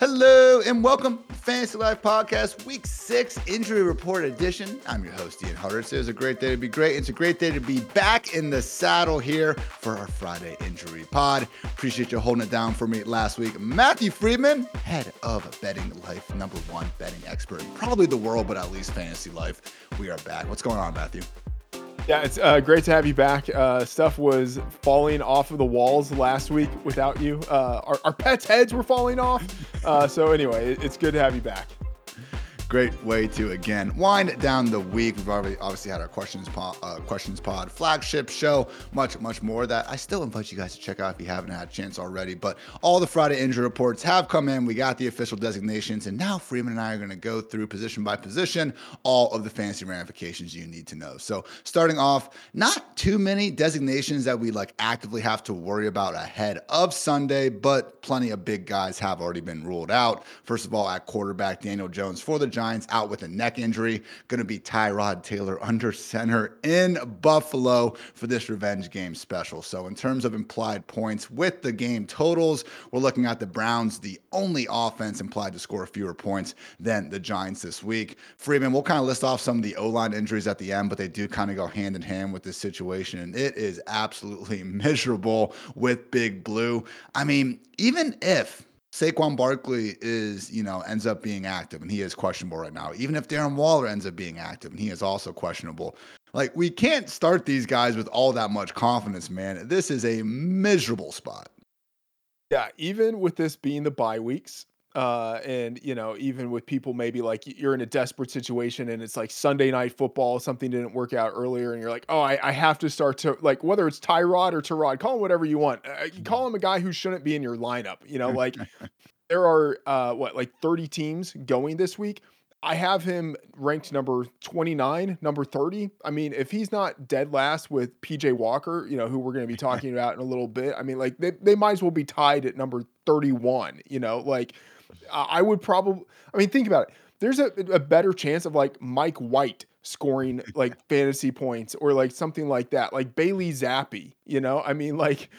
Hello and welcome to Fantasy Life Podcast, Week Six Injury Report Edition. I'm your host, Ian Hartitz. It's a great day to be great. It's a great day to be back in the saddle here for our Friday Injury Pod. Appreciate you holding it down for me last week. Matthew Freedman, head of Betting Life, number one betting expert, probably the world, but at least Fantasy Life. We are back. What's going on, Matthew? Yeah, it's uh, great to have you back. Uh, stuff was falling off of the walls last week without you. Uh, our, our pets' heads were falling off. Uh, so anyway, it's good to have you back great way to again wind down the week. We've already obviously had our questions pod, uh, questions pod flagship show, much much more that I still invite you guys to check out if you haven't had a chance already. But all the Friday injury reports have come in. We got the official designations, and now Freeman and I are going to go through position by position all of the fancy ramifications you need to know. So starting off, not too many designations that we like actively have to worry about ahead of Sunday, but plenty of big guys have already been ruled out. First of all, at quarterback, Daniel Jones for the Giants out with a neck injury. Going to be Tyrod Taylor under center in Buffalo for this revenge game special. So, in terms of implied points with the game totals, we're looking at the Browns, the only offense implied to score fewer points than the Giants this week. Freeman, we'll kind of list off some of the O line injuries at the end, but they do kind of go hand in hand with this situation. And it is absolutely miserable with Big Blue. I mean, even if Saquon Barkley is, you know, ends up being active and he is questionable right now. Even if Darren Waller ends up being active and he is also questionable. Like, we can't start these guys with all that much confidence, man. This is a miserable spot. Yeah, even with this being the bye weeks, uh, and you know, even with people maybe like you're in a desperate situation and it's like Sunday night football, something didn't work out earlier, and you're like, oh, I, I have to start to like whether it's Tyrod or Tyrod, call him whatever you want. Uh, call him a guy who shouldn't be in your lineup. You know, like there are uh, what like 30 teams going this week. I have him ranked number 29, number 30. I mean, if he's not dead last with PJ Walker, you know, who we're going to be talking about in a little bit, I mean, like they, they might as well be tied at number 31, you know, like I would probably. I mean, think about it. There's a, a better chance of like Mike White scoring like fantasy points or like something like that, like Bailey Zappe. You know, I mean, like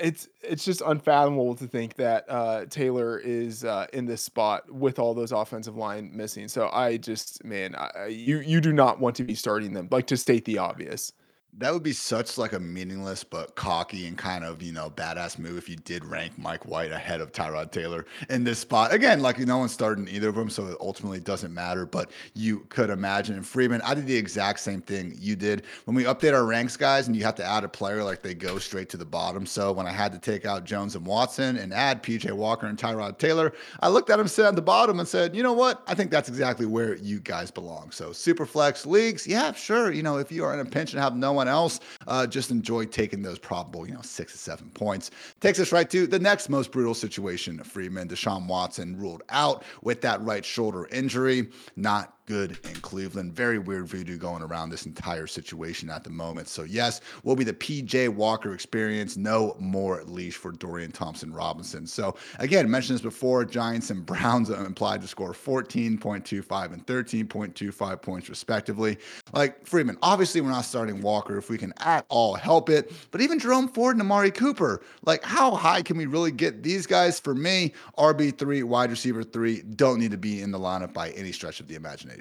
it's it's just unfathomable to think that uh, Taylor is uh, in this spot with all those offensive line missing. So I just, man, I, you you do not want to be starting them. Like to state the obvious that would be such like a meaningless but cocky and kind of you know badass move if you did rank Mike White ahead of Tyrod Taylor in this spot. Again, like no one's starting either of them, so it ultimately doesn't matter. But you could imagine And Freeman. I did the exact same thing you did when we update our ranks, guys, and you have to add a player like they go straight to the bottom. So when I had to take out Jones and Watson and add PJ Walker and Tyrod Taylor, I looked at him sitting at the bottom and said, you know what? I think that's exactly where you guys belong. So super flex leagues, yeah, sure. You know if you are in a pinch and have no one else, uh, just enjoy taking those probable, you know, six or seven points. Takes us right to the next most brutal situation. Freeman, Deshaun Watson ruled out with that right shoulder injury. Not good in Cleveland. Very weird voodoo going around this entire situation at the moment. So, yes, will be the PJ Walker experience. No more leash for Dorian Thompson Robinson. So, again, mentioned this before Giants and Browns implied to score 14.25 and 13.25 points, respectively. Like Freeman, obviously, we're not starting Walker if we can at all help it. But even Jerome Ford and Amari Cooper, like, how high can we really get these guys? For me, RB3, wide receiver three, don't need to be in the lineup by any stretch of the imagination.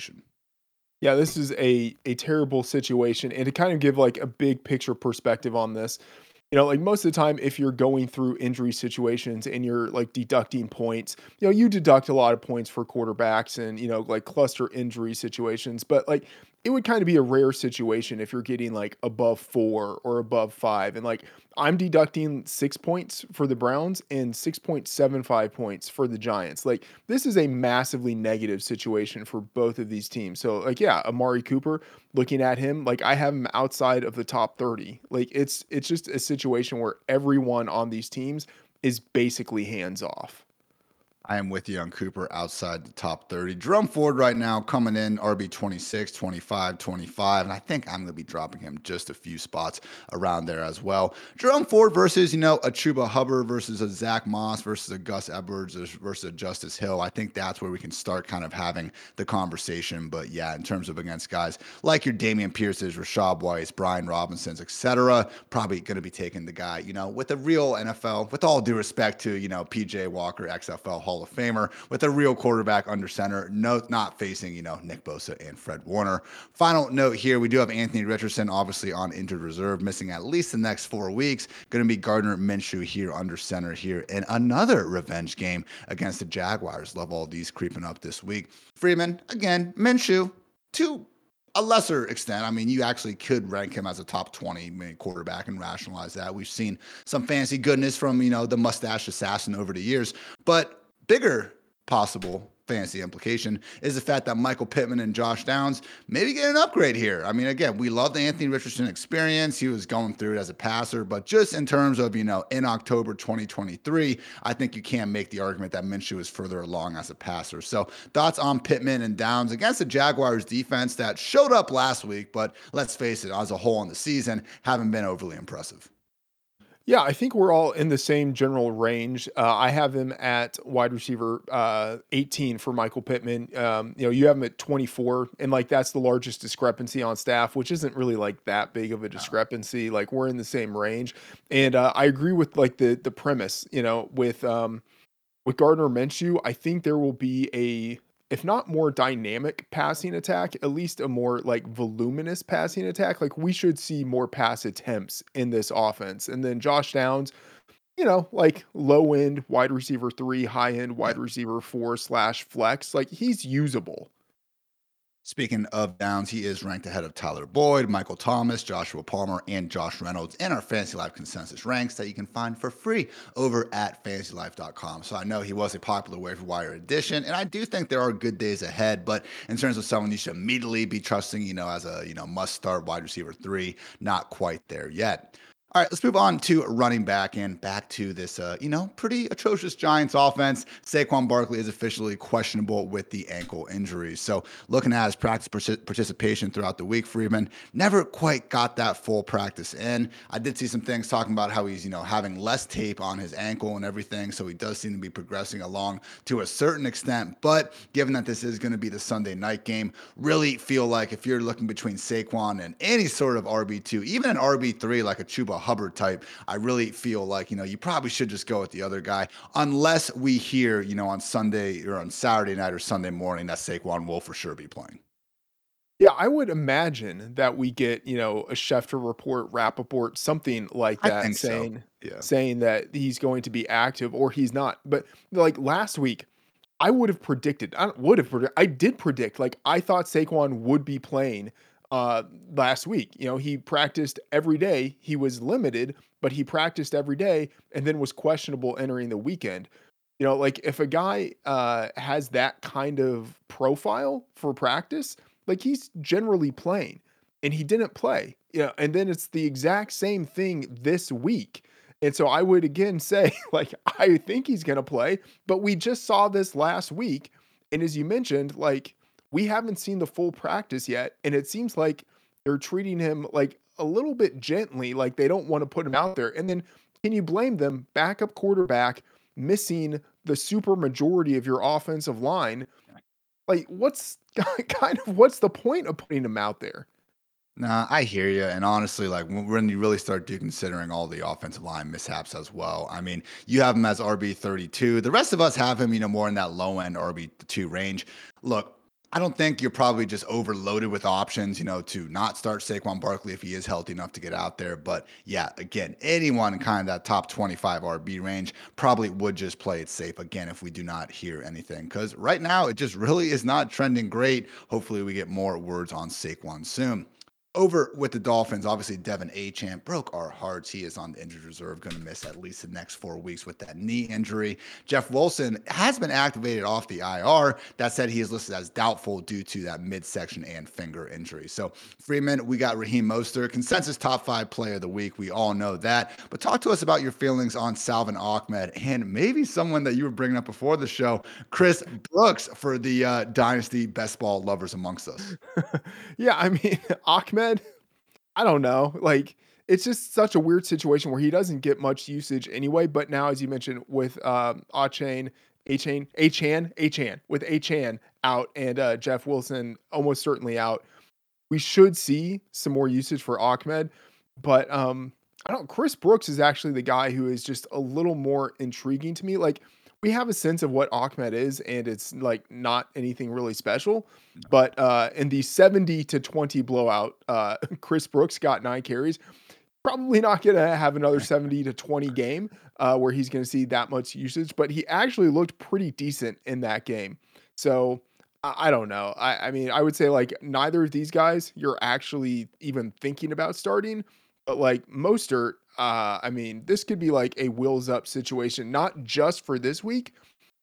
Yeah, this is a a terrible situation, and to kind of give like a big picture perspective on this, you know, like most of the time, if you're going through injury situations and you're like deducting points, you know, you deduct a lot of points for quarterbacks and you know like cluster injury situations, but like it would kind of be a rare situation if you're getting like above four or above five. And like I'm deducting six points for the Browns and 6.75 points for the Giants. Like this is a massively negative situation for both of these teams. So, like, yeah, Amari Cooper, looking at him, like I have him outside of the top 30. Like it's it's just a situation where everyone on these teams is basically hands off. I am with you on Cooper outside the top 30. Jerome Ford right now coming in RB 26, 25, 25. And I think I'm going to be dropping him just a few spots around there as well. Jerome Ford versus, you know, a Chuba Hubbard versus a Zach Moss versus a Gus Edwards versus a Justice Hill. I think that's where we can start kind of having the conversation. But yeah, in terms of against guys like your Dameon Pierce's, Rachaad White's, Brian Robinson's, etc., probably going to be taking the guy, you know, with a real NFL, with all due respect to, you know, PJ Walker, XFL Hall Hall of Famer with a real quarterback under center, no, not facing, you know, Nick Bosa and Fred Warner. Final note here we do have Anthony Richardson, obviously on injured reserve, missing at least the next four weeks. Going to be Gardner Minshew here under center here in another revenge game against the Jaguars. Love all these creeping up this week. Freeman, again, Minshew, two a lesser extent. I mean, you actually could rank him as a top 20 quarterback and rationalize that. We've seen some fancy goodness from, you know, the mustache assassin over the years, but bigger possible fantasy implication is the fact that Michael Pittman and Josh Downs maybe get an upgrade here. I mean, again, we love the Anthony Richardson experience. He was going through it as a passer, but just in terms of, you know, in October 2023, I think you can make the argument that Minshew is further along as a passer. So thoughts on Pittman and Downs against the Jaguars defense that showed up last week, but let's face it, as a whole in the season, haven't been overly impressive. Yeah, I think we're all in the same general range. Uh, I have him at wide receiver uh, 18 for Michael Pittman. Um, you know, you have him at 24, and like that's the largest discrepancy on staff, which isn't really like that big of a discrepancy. Like we're in the same range, and uh, I agree with like the the premise. You know, with um, with Gardner Minshew, I think there will be a if not more dynamic passing attack, at least a more like voluminous passing attack. Like we should see more pass attempts in this offense. And then Josh Downs, you know, like low end wide receiver three, high end wide receiver four slash flex. Like he's usable. Speaking of downs, he is ranked ahead of Tyler Boyd, Michael Thomas, Joshua Palmer, and Josh Reynolds in our Fantasy Life consensus ranks that you can find for free over at fantasylife.com. So I know he was a popular waiver wire addition, and I do think there are good days ahead. But in terms of someone you should immediately be trusting, you know, as a you know must start wide receiver three, not quite there yet. All right, let's move on to running back and back to this, uh, you know, pretty atrocious Giants offense. Saquon Barkley is officially questionable with the ankle injury. So, looking at his practice participation throughout the week, Freeman never quite got that full practice in. I did see some things talking about how he's, you know, having less tape on his ankle and everything. So, he does seem to be progressing along to a certain extent. But given that this is going to be the Sunday night game, really feel like if you're looking between Saquon and any sort of RB2, even an RB3 like a Chuba Hubbard type, I really feel like, you know, you probably should just go with the other guy unless we hear, you know, on Sunday or on Saturday night or Sunday morning that Saquon will for sure be playing. Yeah, I would imagine that we get, you know, a Schefter report, Rapoport, something like that saying so. yeah. saying that he's going to be active or he's not. But like last week, I would have predicted, I would have predicted, I did predict, like I thought Saquon would be playing uh, last week. You know, he practiced every day. He was limited, but he practiced every day and then was questionable entering the weekend. You know, like if a guy uh, has that kind of profile for practice, like he's generally playing and he didn't play. You know, and then it's the exact same thing this week. And so I would again say, like, I think he's going to play, but we just saw this last week. And as you mentioned, like, we haven't seen the full practice yet. And it seems like they're treating him like a little bit gently, like they don't want to put him out there. And then can you blame them, backup quarterback, missing the super majority of your offensive line? Like, what's kind of what's the point of putting him out there? Nah, I hear you. And honestly, like when you really start considering all the offensive line mishaps as well, I mean, you have him as RB 32. The rest of us have him, you know, more in that low end RB 2 range. Look, I don't think you're probably just overloaded with options, you know, to not start Saquon Barkley if he is healthy enough to get out there. But yeah, again, anyone in kind of that top 25 RB range probably would just play it safe again if we do not hear anything. Because right now, it just really is not trending great. Hopefully, we get more words on Saquon soon. Over with the Dolphins, obviously De'Von Achane broke our hearts. He is on the injured reserve, going to miss at least the next four weeks with that knee injury. Jeff Wilson has been activated off the IR. That said, he is listed as doubtful due to that midsection and finger injury. So Freeman, we got Raheem Mostert, consensus top five player of the week. We all know that. But talk to us about your feelings on Salvon Ahmed and maybe someone that you were bringing up before the show, Chris Brooks, for the uh, Dynasty best ball lovers amongst us. yeah, I mean Ahmed Ahmed, I don't know. Like it's just such a weird situation where he doesn't get much usage anyway. But now, as you mentioned, with um, Achane, Achane, Achane, Achane, with Achane out and uh, Jeff Wilson almost certainly out, we should see some more usage for Ahmed. But um, I don't. Chris Brooks is actually the guy who is just a little more intriguing to me. Like we have a sense of what Ahmed is, and it's like not anything really special. But uh, in the 70 to 20 blowout, uh, Chris Brooks got nine carries. Probably not going to have another 70 to 20 game uh, where he's going to see that much usage, but he actually looked pretty decent in that game. So I, I don't know. I, I mean, I would say like neither of these guys you're actually even thinking about starting, but like Mostert, uh, I mean, this could be like a wills up situation, not just for this week,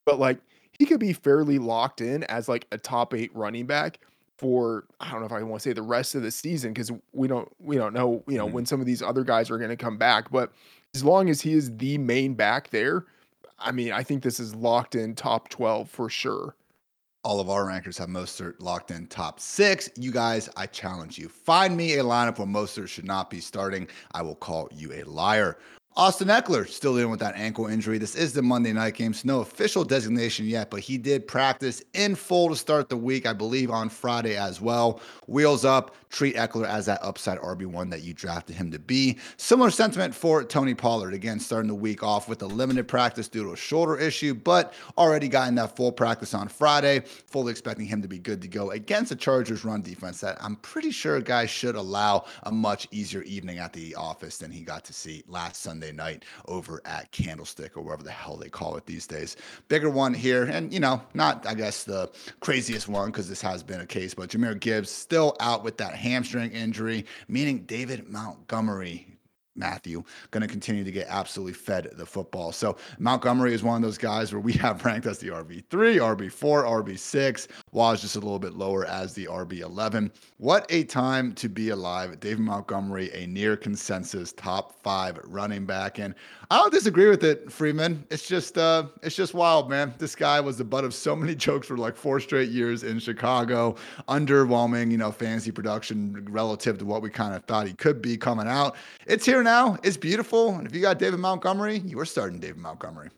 but like he could be fairly locked in as like a top eight running back for I don't know if I want to say the rest of the season because we don't we don't know you know Mhm. when some of these other guys are going to come back, but as long as he is the main back there, I mean, I think this is locked in top twelve for sure. All of our rankers have Mostert locked in top six. You guys, I challenge you. Find me a lineup where Mostert should not be starting. I will call you a liar. Austin Ekeler still dealing with that ankle injury. This is the Monday night game, so no official designation yet, but he did practice in full to start the week, I believe on Friday as well. Wheels up, treat Ekeler as that upside RB1 that you drafted him to be. Similar sentiment for Tony Pollard. Again, starting the week off with a limited practice due to a shoulder issue, but already gotten that full practice on Friday. Fully expecting him to be good to go against the Chargers run defense that I'm pretty sure guys should allow a much easier evening at the office than he got to see last Sunday night over at Candlestick or wherever the hell they call it these days. Bigger one here, and you know, not I guess the craziest one because this has been a case, but Jahmyr Gibbs still out with that hamstring injury, meaning David Montgomery Matthew going to continue to get absolutely fed the football. So Montgomery is one of those guys where we have ranked as the RB3, RB4, RB6. Waz just a little bit lower as the RB11. What a time to be alive. David Montgomery, a near consensus top five running back. And I don't disagree with it, Freeman. It's just uh it's just wild, man. This guy was the butt of so many jokes for like four straight years in Chicago. Underwhelming, you know, fantasy production relative to what we kind of thought he could be coming out. It's here now. It's beautiful. And if you got David Montgomery, you are starting David Montgomery.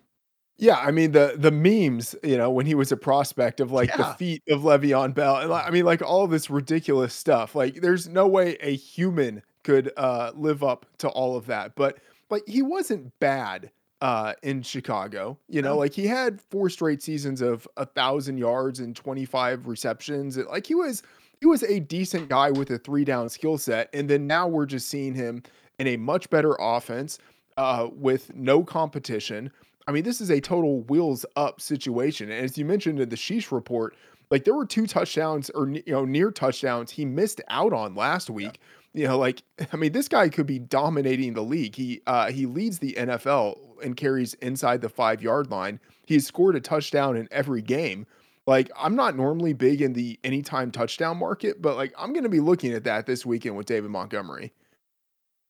Yeah, I mean the the memes, you know, when he was a prospect of like the Yeah. feet of Le'Veon Bell, and like, I mean like all this ridiculous stuff. Like there's no way a human could uh live up to all of that. But like he wasn't bad uh in Chicago. You know, No. like he had four straight seasons of a thousand yards and 25 receptions. Like he was he was a decent guy with a three down skill set. And then now we're just seeing him in a much better offense uh with no competition. I mean, this is a total wheels up situation. And as you mentioned in the Sheesh report, like there were two touchdowns or you know near touchdowns he missed out on last week. You know, like I mean, this guy could be dominating the league. He uh he leads the NFL and carries inside the five yard line. He's scored a touchdown in every game. Like I'm not normally big in the anytime touchdown market, but like I'm gonna be looking at that this weekend with David Montgomery.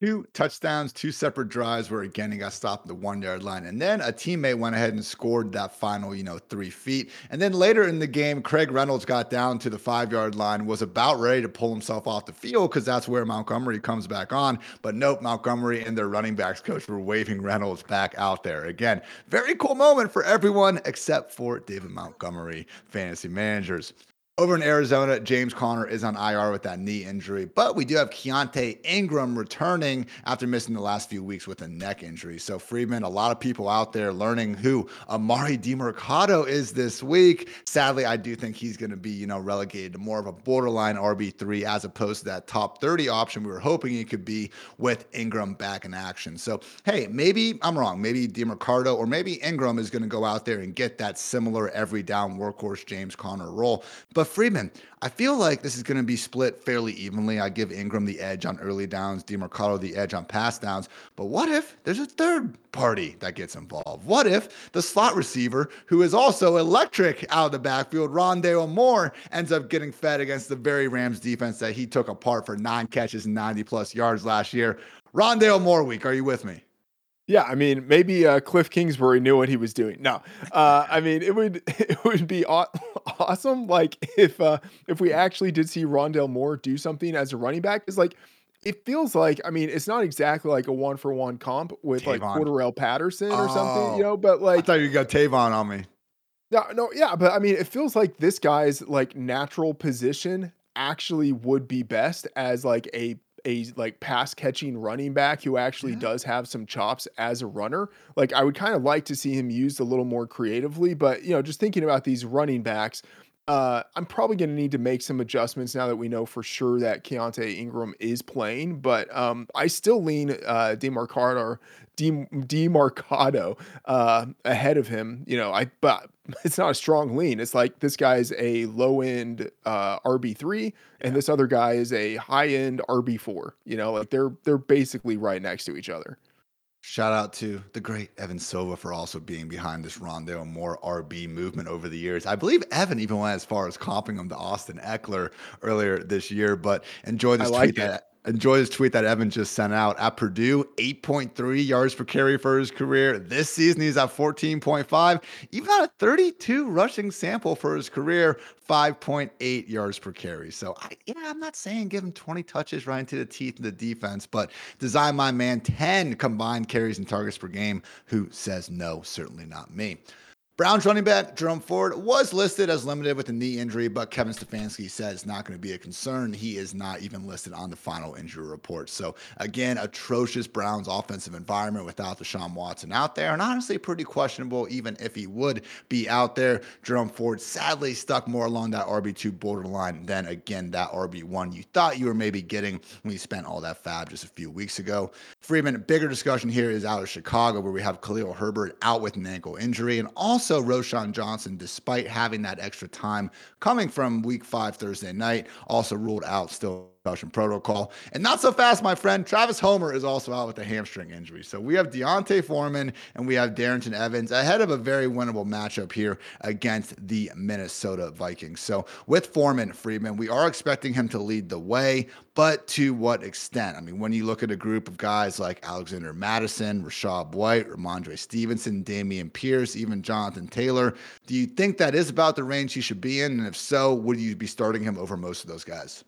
Two touchdowns, two separate drives where again he got stopped at the one yard line. And then a teammate went ahead and scored that final, you know, three feet. And then later in the game, Craig Reynolds got down to the five yard line, was about ready to pull himself off the field because that's where Montgomery comes back on. But nope, Montgomery and their running backs coach were waving Reynolds back out there. Again, very cool moment for everyone except for David Montgomery fantasy managers. Over in Arizona, James Conner is on IR with that knee injury, but we do have Keontae Ingram returning after missing the last few weeks with a neck injury. So, Freedman, a lot of people out there learning who Emari Demercado is this week. Sadly, I do think he's going to be, you know, relegated to more of a borderline RB3 as opposed to that top 30 option we were hoping he could be with Ingram back in action. So, hey, maybe I'm wrong. Maybe Demercado or maybe Ingram is going to go out there and get that similar every down workhorse James Conner role. But Freeman, I feel like this is going to be split fairly evenly. I give Ingram the edge on early downs, Demercado the edge on pass downs. But what if there's a third party that gets involved? What if the slot receiver, who is also electric out of the backfield, Rondale Moore, ends up getting fed against the very Rams defense that he took apart for nine catches and 90 plus yards last year? Rondale Moore week. Are you with me? Yeah, I mean, maybe uh, Cliff Kingsbury knew what he was doing. No, uh, I mean, it would it would be aw- awesome, like if uh, if we actually did see Rondale Moore do something as a running back. Is like it feels like. I mean, it's not exactly like a one for one comp with like Tavon. Cordarrelle Patterson or something, Oh. you know. But like, I like, thought you got Tavon on me. no, no, yeah, but I mean, it feels like this guy's like natural position actually would be best as like a a like pass catching running back who actually Yeah. does have some chops as a runner. Like I would kind of like to see him used a little more creatively, but you know, just thinking about these running backs, uh, I'm probably going to need to make some adjustments now that we know for sure that Keontae Ingram is playing. But um, I still lean uh, Demercado, Dem- Demercado uh, ahead of him. You know, I but it's not a strong lean. It's like this guy's a low end uh, RB three, and Yeah. this other guy is a high end RB four. You know, like they're they're basically right next to each other. Shout out to the great Evan Silva for also being behind this Rondale Moore RB movement over the years. I believe Evan even went as far as comping him to Austin Ekeler earlier this year. But enjoy I this like tweet it. that enjoy this tweet that Evan just sent out. At Purdue, 8.3 yards per carry for his career. This season, he's at 14.5. Even on a 32 rushing sample for his career, 5.8 yards per carry. So, I, yeah, I'm not saying give him 20 touches right into the teeth of the defense, but design my man 10 combined carries and targets per game. Who says no? Certainly not me. Browns running back Jerome Ford was listed as limited with a knee injury, but Kevin Stefanski said it's not going to be a concern. He is not even listed on the final injury report. So, again, atrocious Browns offensive environment without Deshaun Watson out there, and honestly, pretty questionable even if he would be out there. Jerome Ford sadly stuck more along that RB2 borderline than, again, that RB1 you thought you were maybe getting when you spent all that fab just a few weeks ago. Freeman, bigger discussion here is out of Chicago, where we have Khalil Herbert out with an ankle injury, and also Roschon Johnson, despite having that extra time coming from week five Thursday night, also ruled out still concussion protocol. And not so fast, my friend. Travis Homer is also out with a hamstring injury. So we have D'Onta Foreman and we have Darrington Evans ahead of a very winnable matchup here against the Minnesota Vikings. So with Foreman, Freeman, we are expecting him to lead the way, but to what extent? I mean, when you look at a group of guys like Alexander Mattison, Rachaad White, Rhamondre Stevenson, Dameon Pierce, even Jonathan Taylor, do you think that is about the range he should be in? And if so, would you be starting him over most of those guys?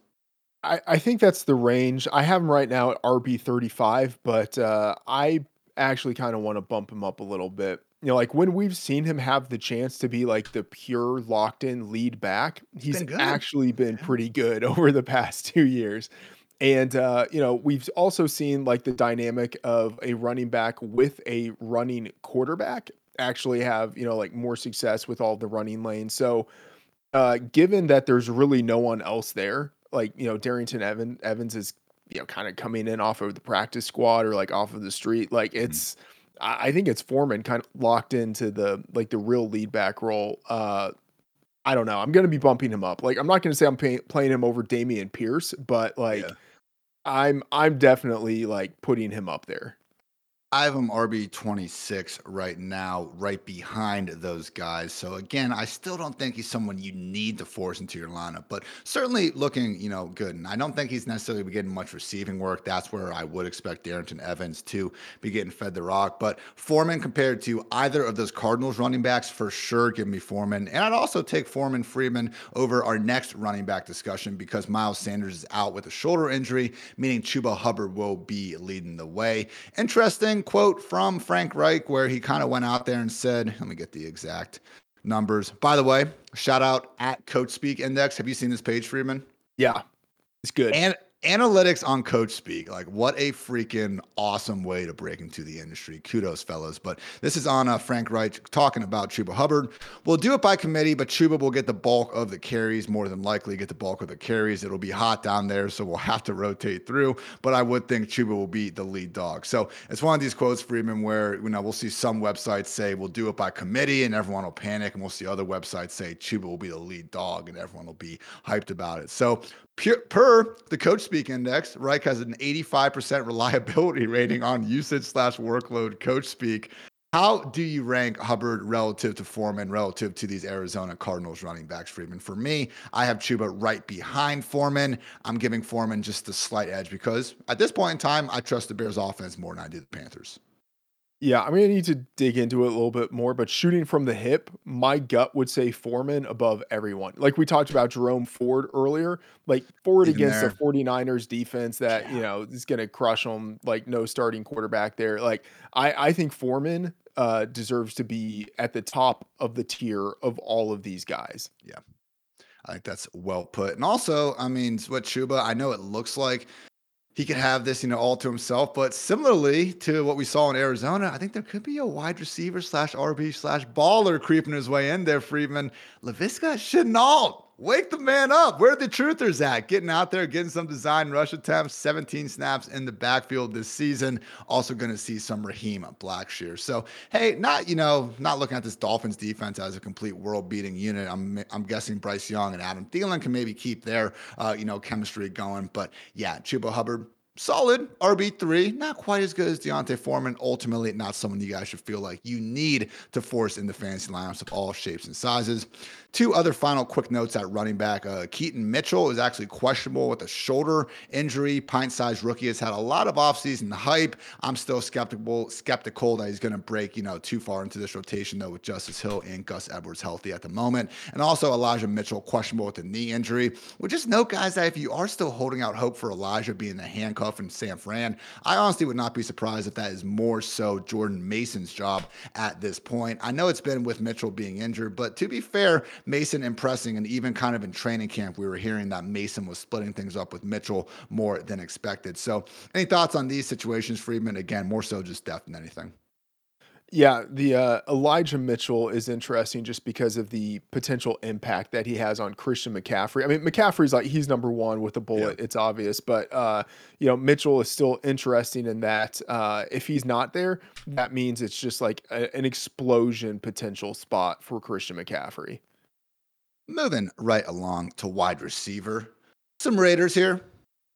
I, I think that's the range. I have him right now at RB thirty five, but uh, I actually kind of want to bump him up a little bit. You know, like when we've seen him have the chance to be like the pure locked in lead back, he's been actually been pretty good over the past two years. And uh, you know, we've also seen like the dynamic of a running back with a running quarterback actually have, you know, like more success with all the running lanes. So uh, given that there's really no one else there, like you know, Darrington Evan Evans is you know kind of coming in off of the practice squad or like off of the street. Like Mhm. it's, I I think it's Foreman kind of locked into the like the real lead back role. Uh, I don't know. I'm gonna be bumping him up. Like I'm not gonna say I'm pay- playing him over Dameon Pierce, but like Yeah. I'm I'm definitely like putting him up there. I have him RB 26 right now, right behind those guys. So again, I still don't think he's someone you need to force into your lineup, but certainly looking, you know, good. And I don't think he's necessarily getting much receiving work. That's where I would expect Darrington Evans to be getting fed the rock. But Foreman compared to either of those Cardinals running backs, for sure, give me Foreman. And I'd also take Foreman Freeman over our next running back discussion because Miles Sanders is out with a shoulder injury, meaning Chuba Hubbard will be leading the way. Interesting quote from Frank Reich where he kind of went out there and said, let me get the exact numbers. By the way, shout out at Coach Speak Index. Have you seen this page, Freeman? Yeah, it's good. And analytics on Coach Speak, like what a freaking awesome way to break into the industry. Kudos, fellas. But this is on Frank Reich talking about Chuba Hubbard. We'll do it by committee, but Chuba will get the bulk of the carries, more than likely get the bulk of the carries. It'll be hot down there, so we'll have to rotate through. But I would think Chuba will be the lead dog. So it's one of these quotes, Freeman, where you know we'll see some websites say we'll do it by committee and everyone will panic, and we'll see other websites say Chuba will be the lead dog and everyone will be hyped about it. So per the Coach Speak Index, Reich has an 85% reliability rating on usage slash workload Coach Speak. How do you rank Hubbard relative to Foreman, relative to these Arizona Cardinals running backs, Freeman? For me, I have Chuba right behind Foreman. I'm giving Foreman just a slight edge because at this point in time, I trust the Bears offense more than I do the Panthers. Yeah, I'm gonna need to dig into it a little bit more, but shooting from the hip, my gut would say Foreman above everyone. Like we talked about Jerome Ford earlier, like Ford Even against there. the 49ers defense that, you know, is gonna crush them, like no starting quarterback there. Like I, I think Foreman uh deserves to be at the top of the tier of all of these guys. Yeah. I think that's well put. And also, I mean, what Chuba, I know it looks like he could have this, you know, all to himself. But similarly to what we saw in Arizona, I think there could be a wide receiver slash RB slash baller creeping his way in there, Freedman. Laviska Shenault Wake the man up. Where the truthers at? Getting out there, getting some design rush attempts, 17 snaps in the backfield this season. Also going to see some Raheem Blackshear. So, hey, not, you know, not looking at this Dolphins defense as a complete world beating unit. I'm, I'm guessing Bryce Young and Adam Thielen can maybe keep their, uh, you know, chemistry going. But yeah, Chuba Hubbard, solid RB3, not quite as good as D'Onta Foreman. Ultimately, not someone you guys should feel like you need to force into fantasy lineups of all shapes and sizes. Two other final quick notes at running back. Uh, Keaton Mitchell is actually questionable with a shoulder injury. Pint sized rookie has had a lot of offseason hype. I'm still skeptical skeptical that he's going to break, you know, too far into this rotation, though, with Justice Hill and Gus Edwards healthy at the moment. And also Elijah Mitchell questionable with a knee injury. Well, just note, guys, that if you are still holding out hope for Elijah being the handcuff in San Fran, I honestly would not be surprised if that is more so Jordan Mason's job at this point. I know it's been with Mitchell being injured, but to be fair, Mason impressing, and even kind of in training camp, we were hearing that Mason was splitting things up with Mitchell more than expected. So, any thoughts on these situations, Freedman? Again, more so just depth than anything. Yeah, the uh, Elijah Mitchell is interesting just because of the potential impact that he has on Christian McCaffrey. I mean, McCaffrey's like he's number one with a bullet; yeah. it's obvious. But uh, you know, Mitchell is still interesting in that uh, if he's not there, that means it's just like a, an explosion potential spot for Christian McCaffrey. Moving right along to wide receiver. Some Raiders here.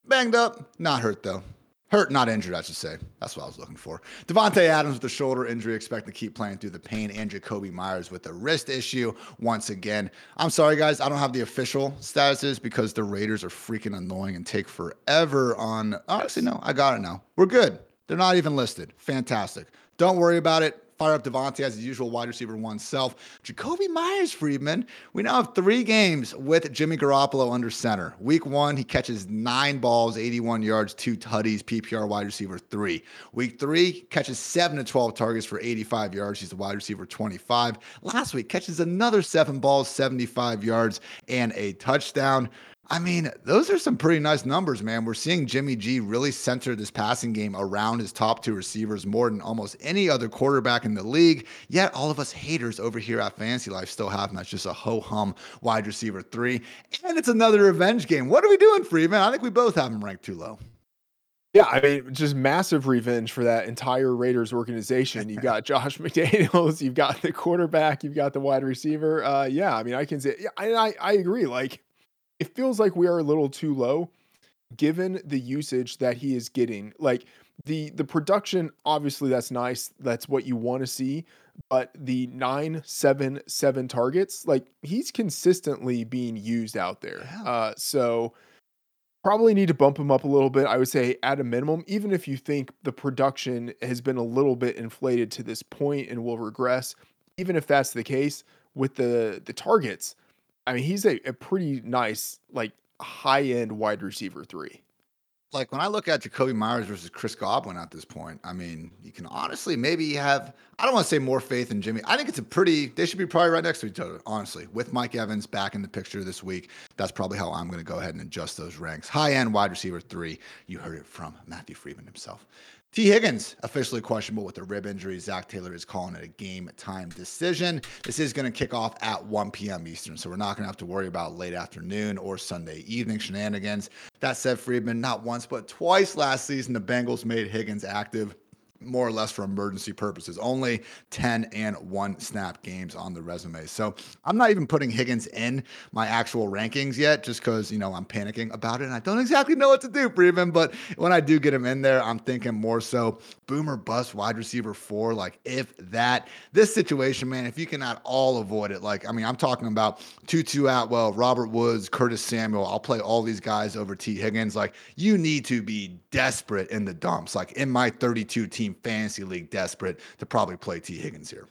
Banged up, not hurt though. Hurt, not injured, I should say. That's what I was looking for. Davante Adams with a shoulder injury, expect to keep playing through the pain. And Jakobi Meyers with a wrist issue once again. I'm sorry, guys. I don't have the official statuses because the Raiders are freaking annoying and take forever on. Honestly, no, I got it now. We're good. They're not even listed. Fantastic. Don't worry about it. Fire up Davante as his usual wide receiver oneself. Jakobi Meyers, Freedman. We now have three games with Jimmy Garoppolo under center. Week one, he catches nine balls, 81 yards, two tutties, PPR wide receiver three. Week three, catches seven to 12 targets for 85 yards. He's the wide receiver 25. Last week, catches another seven balls, 75 yards, and a touchdown. I mean, those are some pretty nice numbers, man. We're seeing Jimmy G really center this passing game around his top two receivers more than almost any other quarterback in the league. Yet all of us haters over here at Fantasy Life still have him as just a ho hum wide receiver three. And it's another revenge game. What are we doing, Freeman? I think we both have him ranked too low. Yeah, I mean, just massive revenge for that entire Raiders organization. You've got Josh McDaniels, you've got the quarterback, you've got the wide receiver. Uh, yeah, I mean, I can say, yeah, I, I, I agree. Like, it feels like we are a little too low given the usage that he is getting. Like the the production, obviously that's nice. That's what you want to see. But the nine, seven, seven targets, like he's consistently being used out there. Yeah. Uh, so probably need to bump him up a little bit. I would say at a minimum, even if you think the production has been a little bit inflated to this point and will regress, even if that's the case with the the targets, I mean, he's a, a pretty nice, like high end wide receiver three. Like when I look at Jakobi Meyers versus Chris Godwin at this point, I mean, you can honestly maybe have, I don't want to say more faith in Jimmy. I think it's a pretty, they should be probably right next to each other, honestly. With Mike Evans back in the picture this week, that's probably how I'm going to go ahead and adjust those ranks. High end wide receiver three. You heard it from Matthew Freedman himself. Tee Higgins officially questionable with a rib injury. Zac Taylor is calling it a game time decision. This is going to kick off at 1 p.m. Eastern, so we're not going to have to worry about late afternoon or Sunday evening shenanigans. That said, Freedman, not once but twice last season, the Bengals made Higgins active more or less for emergency purposes. Only 10 and one snap games on the resume. So I'm not even putting Higgins in my actual rankings yet, just because, you know, I'm panicking about it and I don't exactly know what to do him. But when I do get him in there, I'm thinking more so boomer bust wide receiver four. Like, if that, this situation, man, if you cannot all avoid it, like, I mean, I'm talking about Tutu Atwell, Robert Woods, Curtis Samuel. I'll play all these guys over T. Higgins. Like, you need to be desperate in the dumps. Like, in my 32 team team fantasy league desperate to probably play T. Higgins here.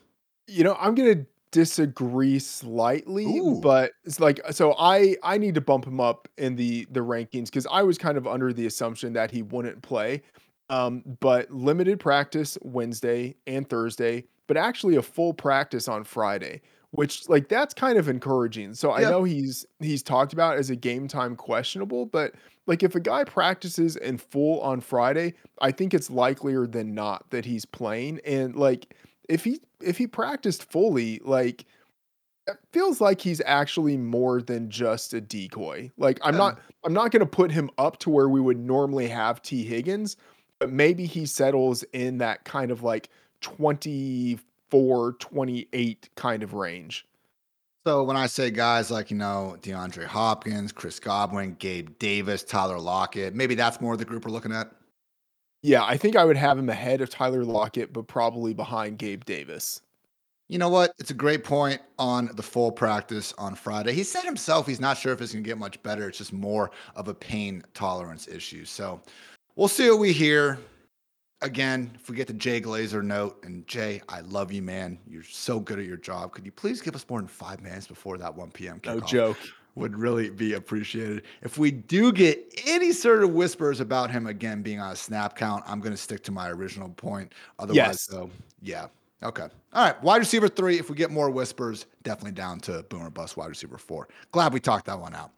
You know, I'm gonna disagree slightly, Ooh. but it's like so I I need to bump him up in the the rankings because I was kind of under the assumption that he wouldn't play. Um, but limited practice Wednesday and Thursday, but actually a full practice on Friday, which like that's kind of encouraging. So I know he's he's talked about as a game time questionable, but Like if a guy practices in full on Friday, I think it's likelier than not that he's playing. And like if he if he practiced fully, like it feels like he's actually more than just a decoy. Like I'm Yeah. not I'm not going to put him up to where we would normally have T Higgins, but maybe he settles in that kind of like 24, 28 kind of range. So when I say guys like, you know, DeAndre Hopkins, Chris Godwin, Gabe Davis, Tyler Lockett, maybe that's more the group we're looking at. Yeah, I think I would have him ahead of Tyler Lockett, but probably behind Gabe Davis. You know what? It's a great point on the full practice on Friday. He said himself he's not sure if it's going to get much better. It's just more of a pain tolerance issue. So we'll see what we hear. Again, if we get the Jay Glazer note, and Jay, I love you, man. You're so good at your job. Could you please give us more than five minutes before that 1 p.m. No joke. Would really be appreciated. If we do get any sort of whispers about him again being on a snap count, I'm going to stick to my original point. Otherwise, Yes. though, yeah. Okay. All right. Wide receiver three. If we get more whispers, definitely down to boomer bust wide receiver four. Glad we talked that one out.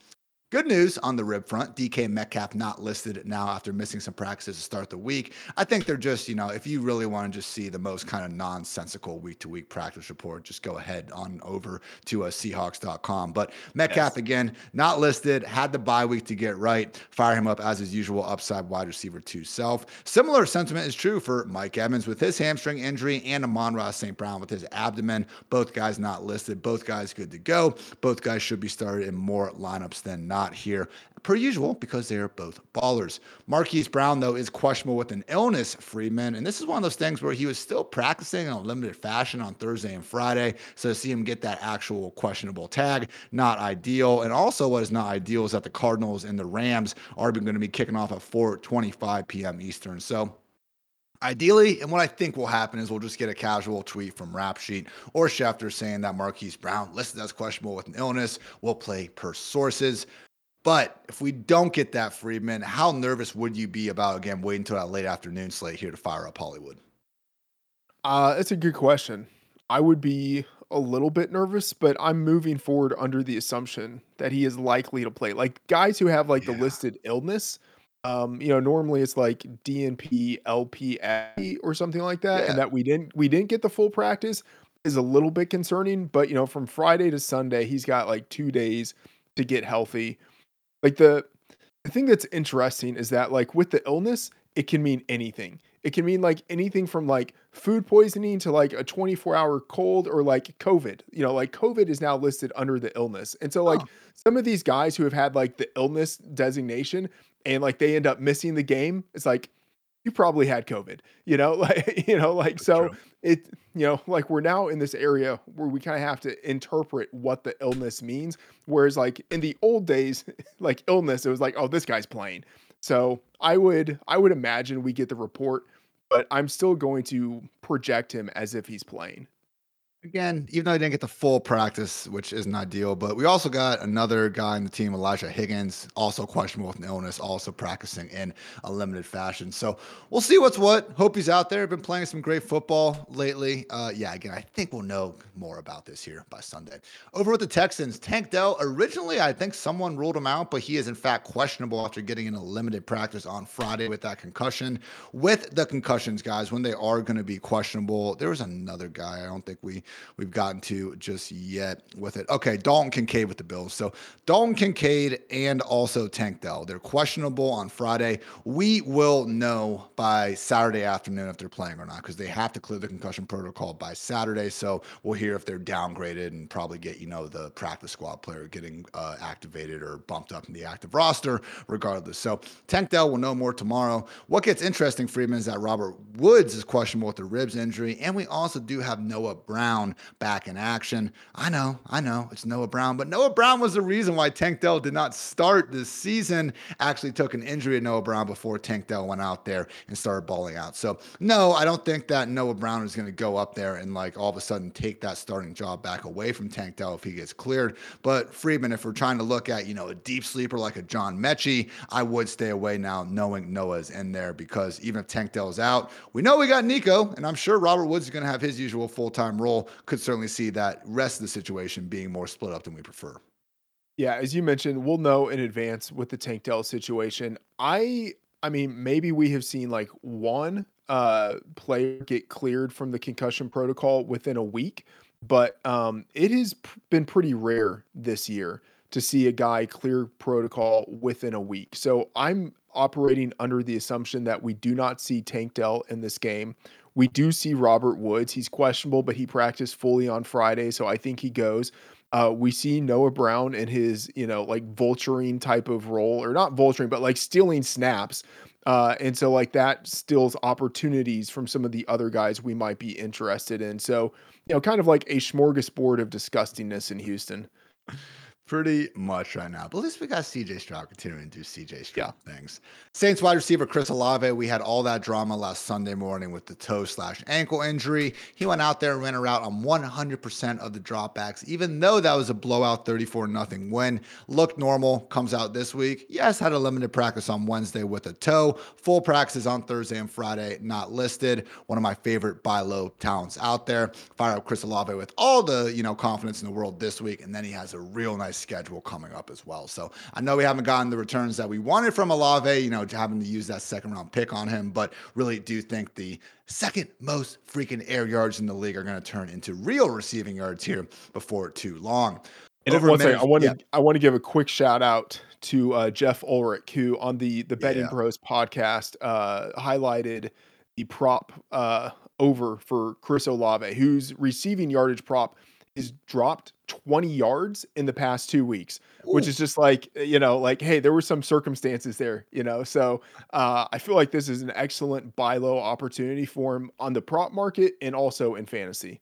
Good news on the rib front. DK Metcalf not listed now after missing some practices to start the week. I think they're just, you know, if you really want to just see the most kind of nonsensical week to week practice report, just go ahead on over to uh, Seahawks.com. But Metcalf, Yes. again, not listed, had the bye week to get right. Fire him up as his usual upside wide receiver to self. Similar sentiment is true for Mike Evans with his hamstring injury and Amon-Ra St. Brown with his abdomen. Both guys not listed. Both guys good to go. Both guys should be started in more lineups than not here, per usual, because they're both ballers. Marquise Brown, though, is questionable with an illness, Freeman. And this is one of those things where he was still practicing in a limited fashion on Thursday and Friday. So to see him get that actual questionable tag, not ideal. And also, what is not ideal is that the Cardinals and the Rams are going to be kicking off at 4:25 p.m. Eastern. So Ideally, and what I think will happen is we'll just get a casual tweet from Rap Sheet or Schefter saying that Marquise Brown, listed as questionable with an illness, We'll play per sources. But if we don't get that, Freedman, how nervous would you be about, again, waiting until that late afternoon slate here to fire up Hollywood? Uh, that's a good question. I would be a little bit nervous, but I'm moving forward under the assumption that he is likely to play. Like guys who have like the listed illness, um, you know, normally it's like DNP, LPA or something like that, Yeah. and that we didn't we didn't get the full practice is a little bit concerning. But you know, from Friday to Sunday, he's got like two days to get healthy. Like the the thing that's interesting is that like with the illness, it can mean anything. It can mean like anything from like food poisoning to like a 24 hour cold or like COVID. You know, like COVID is now listed under the illness. And so like Oh. some of these guys who have had like the illness designation and like they end up missing the game, it's like you probably had COVID, you know, like you know, like so true. it you know, like we're now in this area where we kind of have to interpret what the illness means. Whereas like in the old days, like illness, it was like, oh, this guy's playing. So I would I would imagine we get the report, but I'm still going to project him as if he's playing. Again, even though he didn't get the full practice, which isn't ideal, but we also got another guy in the team, Elijah Higgins, also questionable with an illness, also practicing in a limited fashion. So we'll see what's what. Hope he's out there. Been playing some great football lately. Uh, yeah, again, I think we'll know more about this here by Sunday. Over with the Texans, Tank Dell. Originally, I think someone ruled him out, but he is in fact questionable after getting in a limited practice on Friday with that concussion. With the concussions, guys, when they are going to be questionable, there was another guy. I don't think we we've gotten to just yet with it. Okay, Dalton Kincaid with the Bills. So Dalton Kincaid and also Tank Dell. They're questionable on Friday. We will know by Saturday afternoon if they're playing or not because they have to clear the concussion protocol by Saturday. So we'll hear if they're downgraded and probably get, you know, the practice squad player getting uh, activated or bumped up in the active roster, regardless. So Tank Dell will know more tomorrow. What gets interesting, Freeman, is that Robert Woods is questionable with the ribs injury. And we also do have Noah Brown back in action. I know, I know, it's Noah Brown, but Noah Brown was the reason why Tank Dell did not start this season. Actually, took an injury to Noah Brown before Tank Dell went out there and started balling out. So, no, I don't think that Noah Brown is going to go up there and like all of a sudden take that starting job back away from Tank Dell if he gets cleared. But Freedman, if we're trying to look at, you know, a deep sleeper like a John Metchie, I would stay away now knowing Noah's in there because even if Tank Dell is out, we know we got Nico, and I'm sure Robert Woods is going to have his usual full time role. Could certainly see that rest of the situation being more split up than we prefer. Yeah, as you mentioned, we'll know in advance with the Tank Dell situation. I I mean, maybe we have seen like one uh player get cleared from the concussion protocol within a week, but um it has been pretty rare this year to see a guy clear protocol within a week. So I'm operating under the assumption that we do not see Tank Dell in this game. We do see Robert Woods. He's questionable, but he practiced fully on Friday, so I think he goes. Uh, we see Noah Brown in his, you know, like vulturing type of role, or not vulturing, but like stealing snaps. Uh, and so like that steals opportunities from some of the other guys we might be interested in. So, you know, kind of like a smorgasbord of disgustingness in Houston. Pretty much right now. But at least we got CJ Stroud continuing to do CJ Yeah. Stroud things. Saints wide receiver Chris Olave. We had all that drama last Sunday morning with the toe slash ankle injury. He went out there and ran a route on 100% of the dropbacks, even though that was a blowout 34 nothing win. Looked normal. Comes out this week. Yes, had a limited practice on Wednesday with a toe. Full practices on Thursday and Friday, not listed. One of my favorite buy low talents out there. Fire up Chris Olave with all the you know confidence in the world this week, and then he has a real nice schedule coming up as well. So I know we haven't gotten the returns that we wanted from Olave, you know, having to use that second round pick on him, but really do think the second most freaking air yards in the league are going to turn into real receiving yards here before too long. And Over one second, I want yeah, to I want to give a quick shout out to uh, Jeff Ulrich, who on the the Betting yeah. Pros podcast uh, highlighted the prop uh, over for Chris Olave, whose receiving yardage prop is dropped 20 yards in the past two weeks, which is just like you know, like hey, there were some circumstances there, you know. So uh, I feel like this is an excellent buy low opportunity for him on the prop market and also in fantasy.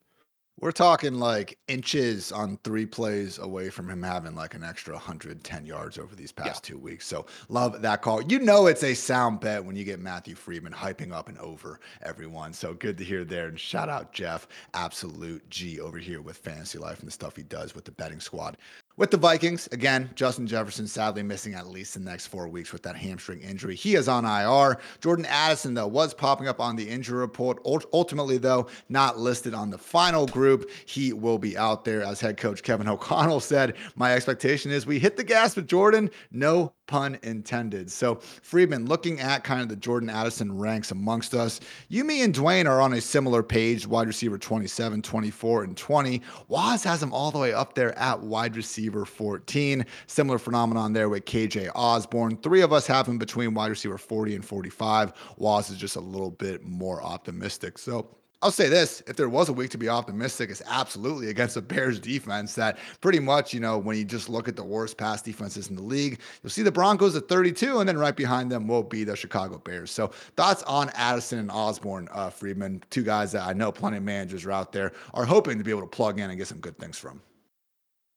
We're talking like inches on three plays away from him having like an extra 110 yards over these Yeah. past two weeks. So love that call. You know it's a sound bet when you get Matthew Freedman hyping up and over everyone. So good to hear there. And shout out Jeff, absolute G over here with Fantasy Life and the stuff he does with the betting squad. With the Vikings, again, Justin Jefferson sadly missing at least the next four weeks with that hamstring injury. He is on IR. Jordan Addison, though, was popping up on the injury report. Ultimately, though, not listed on the final group. He will be out there, as head coach Kevin O'Connell said. My expectation is we hit the gas with Jordan. No pun intended. So, Freedman, looking at kind of the Jordan Addison ranks amongst us, you, me, and Dwain are on a similar page wide receiver 27, 24, and 20. Waz has him all the way up there at wide receiver 14. Similar phenomenon there with KJ Osborne. Three of us have him between wide receiver 40 and 45. Waz is just a little bit more optimistic. So, I'll say this if there was a week to be optimistic, it's absolutely against the Bears defense that pretty much, you know, when you just look at the worst pass defenses in the league, you'll see the Broncos at 32, and then right behind them will be the Chicago Bears. So thoughts on Addison and Osborne, uh, Freedman, two guys that I know plenty of managers are out there are hoping to be able to plug in and get some good things from.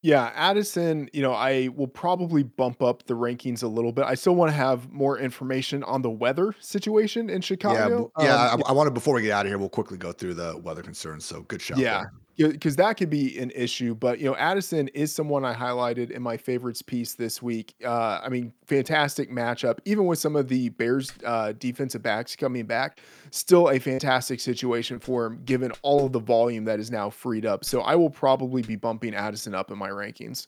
Yeah, Addison, you know, I will probably bump up the rankings a little bit. I still want to have more information on the weather situation in Yeah, b- Chicago. yeah. Um, I, I wanted before we get out of here, we'll quickly go through the weather concerns. So good shout Yeah, there. Because that could be an issue. But you know, Addison is someone I highlighted in my favorites piece this week. Uh, I mean, fantastic matchup, even with some of the Bears uh, defensive backs coming back. Still a fantastic situation for him, given all of the volume that is now freed up. So I will probably be bumping Addison up in my rankings.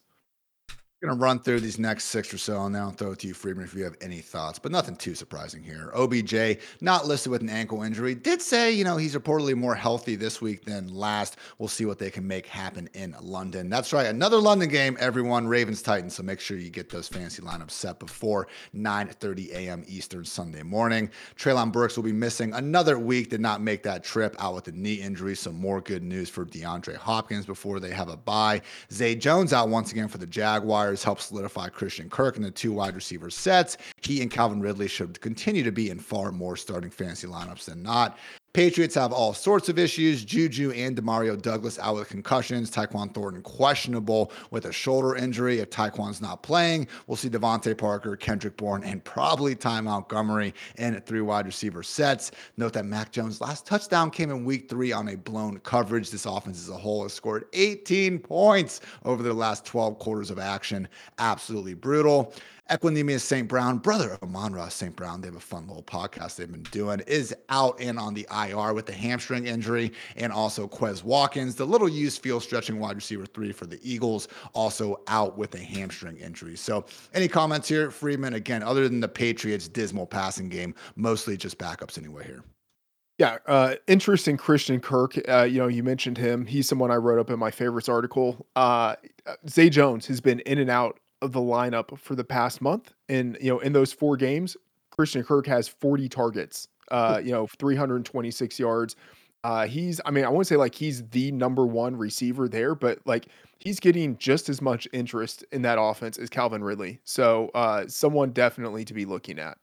Gonna run through these next six or so, and then I'll throw it to you, Freedman, if you have any thoughts. But nothing too surprising here. OBJ not listed with an ankle injury. Did say, you know, he's reportedly more healthy this week than last. We'll see what they can make happen in London. That's right, another London game, everyone. Ravens Titans. So make sure you get those fancy lineups set before 9:30 a.m. Eastern Sunday morning. Treylon Burks will be missing another week. Did not make that trip out with a knee injury. So more good news for DeAndre Hopkins before they have a bye. Zay Jones out once again for the Jaguars. Help solidify Christian Kirk in the two wide receiver sets. He and Calvin Ridley should continue to be in far more starting fantasy lineups than not. Patriots have all sorts of issues. Juju and Demario Douglas out with concussions. Tyquan Thornton questionable with a shoulder injury. If Tyquan's not playing, we'll see DeVante Parker, Kendrick Bourne, and probably Ty Montgomery in three wide receiver sets. Note that Mac Jones' last touchdown came in week three on a blown coverage. This offense as a whole has scored 18 points over their last 12 quarters of action. Absolutely brutal. Equanimeous St. Brown, brother of Amon-Ra St. Brown, they have a fun little podcast they've been doing, is out and on the IR with the hamstring injury. And also Quez Watkins, the little used field stretching wide receiver three for the Eagles, also out with a hamstring injury. So, any comments here, Freedman? Again, other than the Patriots' dismal passing game, mostly just backups anyway here. Yeah, uh, interest in Christian Kirk. Uh, you know, you mentioned him. He's someone I wrote up in my favorites article. Uh, Zay Jones has been in and out the lineup for the past month, and you know, in those four games, Christian Kirk has 40 targets. Uh, you know, 326 yards. Uh, he's, I mean, I won't say like he's the number one receiver there, but like he's getting just as much interest in that offense as Calvin Ridley. So, uh, someone definitely to be looking at.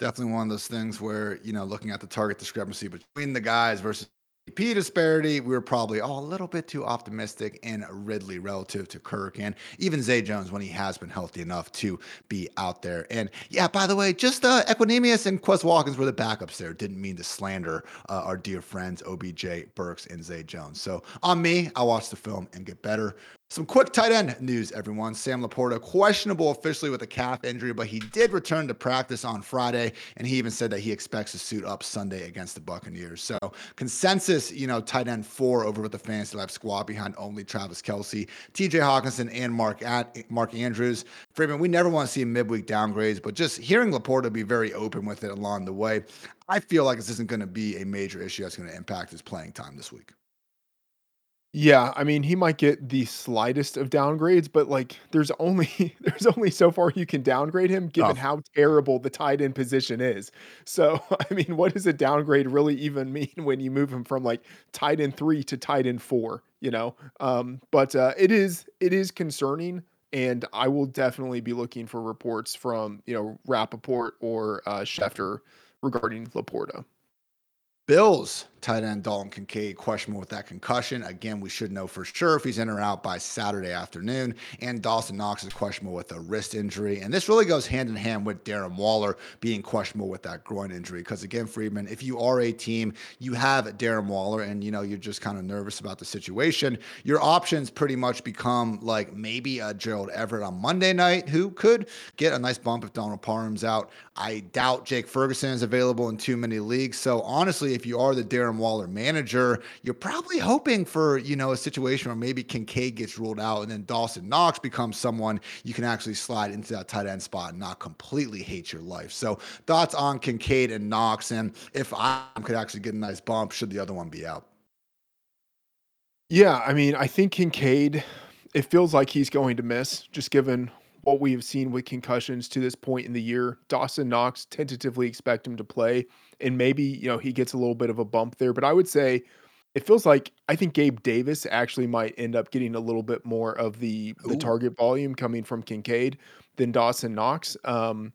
Definitely one of those things where, you know, looking at the target discrepancy between the guys versus P disparity, we were probably all a little bit too optimistic in Ridley relative to Kirk and even Zay Jones when he has been healthy enough to be out there. And yeah, by the way, just uh, Equanimeous and Quez Watkins were the backups there. Didn't mean to slander uh, our dear friends OBJ, Burks, and Zay Jones. So on me, I'll watch the film and get better. Some quick tight end news, everyone. Sam LaPorta, questionable officially with a calf injury, but he did return to practice on Friday, and he even said that he expects to suit up Sunday against the Buccaneers. So, consensus, you know, tight end four over with the Fantasy Life squad behind only Travis Kelce, TJ Hockenson, and Mark At- Mark Andrews. Freedman, we never want to see midweek downgrades, but just hearing LaPorta be very open with it along the way, I feel like this isn't going to be a major issue that's going to impact his playing time this week. Yeah, I mean, he might get the slightest of downgrades, but like there's only there's only so far you can downgrade him given Oh, how terrible the tight end position is. So, I mean, what does a downgrade really even mean when you move him from like tight end 3 to tight end 4, you know? Um, but uh it is it is concerning and I will definitely be looking for reports from, you know, Rapoport or uh Schefter regarding Laporta. Bills tight end Dalton Kincaid questionable with that concussion. Again, we should know for sure if he's in or out by Saturday afternoon. And Dawson Knox is questionable with a wrist injury. And this really goes hand in hand with Darren Waller being questionable with that groin injury. Because again, Freedman, if you are a team, you have Darren Waller and you know you're just kind of nervous about the situation, your options pretty much become like maybe a Gerald Everett on Monday night, who could get a nice bump if Donald Parham's out. I doubt Jake Ferguson is available in too many leagues. So honestly, if you are the Darren Waller manager, you're probably hoping for, you know, a situation where maybe Kincaid gets ruled out and then Dawson Knox becomes someone you can actually slide into that tight end spot and not completely hate your life. So thoughts on Kincaid and Knox and if I could actually get a nice bump should the other one be out. Yeah, I mean, I think Kincaid, it feels like he's going to miss, just given what we have seen with concussions to this point in the year. Dawson Knox tentatively expect him to play, and maybe you know he gets a little bit of a bump there. But I would say it feels like I think Gabe Davis actually might end up getting a little bit more of the the target volume coming from Kincaid than Dawson Knox. Um,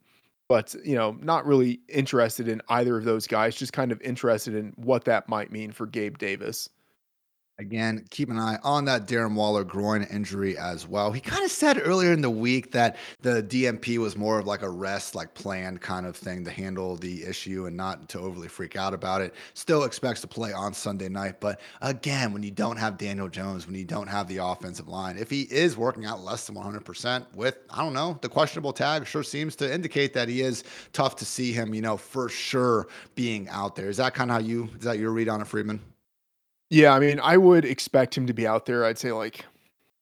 but you know, not really interested in either of those guys. Just kind of interested in what that might mean for Gabe Davis. Again, keep an eye on that Darren Waller groin injury as well. He kind of said earlier in the week that the DMP was more of like a rest, like planned kind of thing to handle the issue and not to overly freak out about it. Still expects to play on Sunday night. But again, when you don't have Daniel Jones, when you don't have the offensive line, if he is working out less than 100% with, I don't know, the questionable tag sure seems to indicate that he is tough to see him, you know, for sure being out there. Is that kind of how you, is that your read on it, Freedman? Yeah, I mean, I would expect him to be out there. I'd say like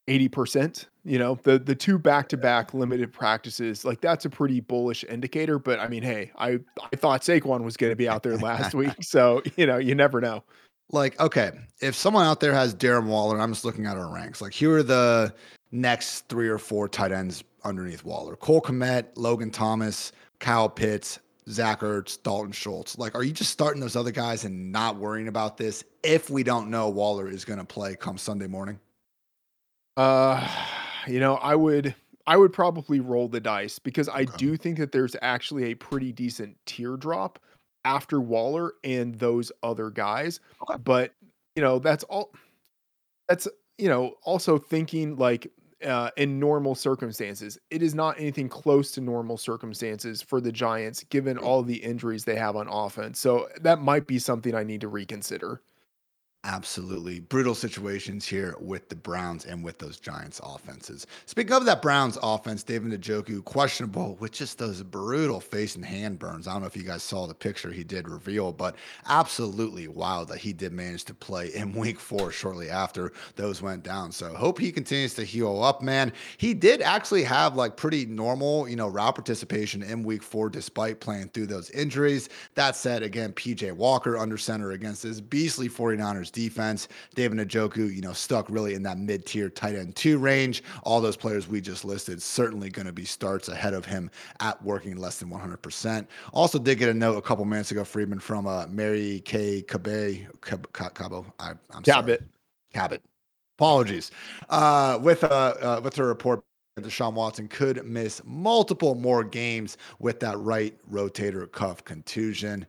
80%, you know, the the two back-to-back limited practices, like that's a pretty bullish indicator, but I mean, hey, I I thought Saquon was going to be out there last week, so, you know, you never know. Like, okay, if someone out there has Darren Waller, I'm just looking at our ranks. Like, here are the next three or four tight ends underneath Waller: Cole Kmet, Logan Thomas, Kyle Pitts, Zach Ertz, Dalton Schultz. Like, are you just starting those other guys and not worrying about this if we don't know Waller is going to play come Sunday morning? Uh, you know, I would I would probably roll the dice because I Okay. do think that there's actually a pretty decent teardrop after Waller and those other guys, Okay. but you know, that's all That's, you know, also thinking like uh, in normal circumstances, it is not anything close to normal circumstances for the Giants, given all the injuries they have on offense. So that might be something I need to reconsider. Absolutely. Brutal situations here with the Browns and with those Giants offenses. Speaking of that Browns offense, David Njoku, questionable with just those brutal face and hand burns. I don't know if you guys saw the picture he did reveal, but absolutely wild that he did manage to play in week four shortly after those went down. So hope he continues to heal up, man. He did actually have like pretty normal, you know, route participation in week four despite playing through those injuries. That said, again, PJ Walker under center against this beastly 49ers defense. David Njoku, you know, stuck really in that mid tier tight end two range. All those players we just listed certainly going to be starts ahead of him at working less than 100%. Also, did get a note a couple minutes ago, Freedman, from uh, Mary Kay Cabe, Cabo. I, am sorry. Cabot. Cabot. Apologies. Uh, with uh, uh, with her report that Deshaun Watson could miss multiple more games with that right rotator cuff contusion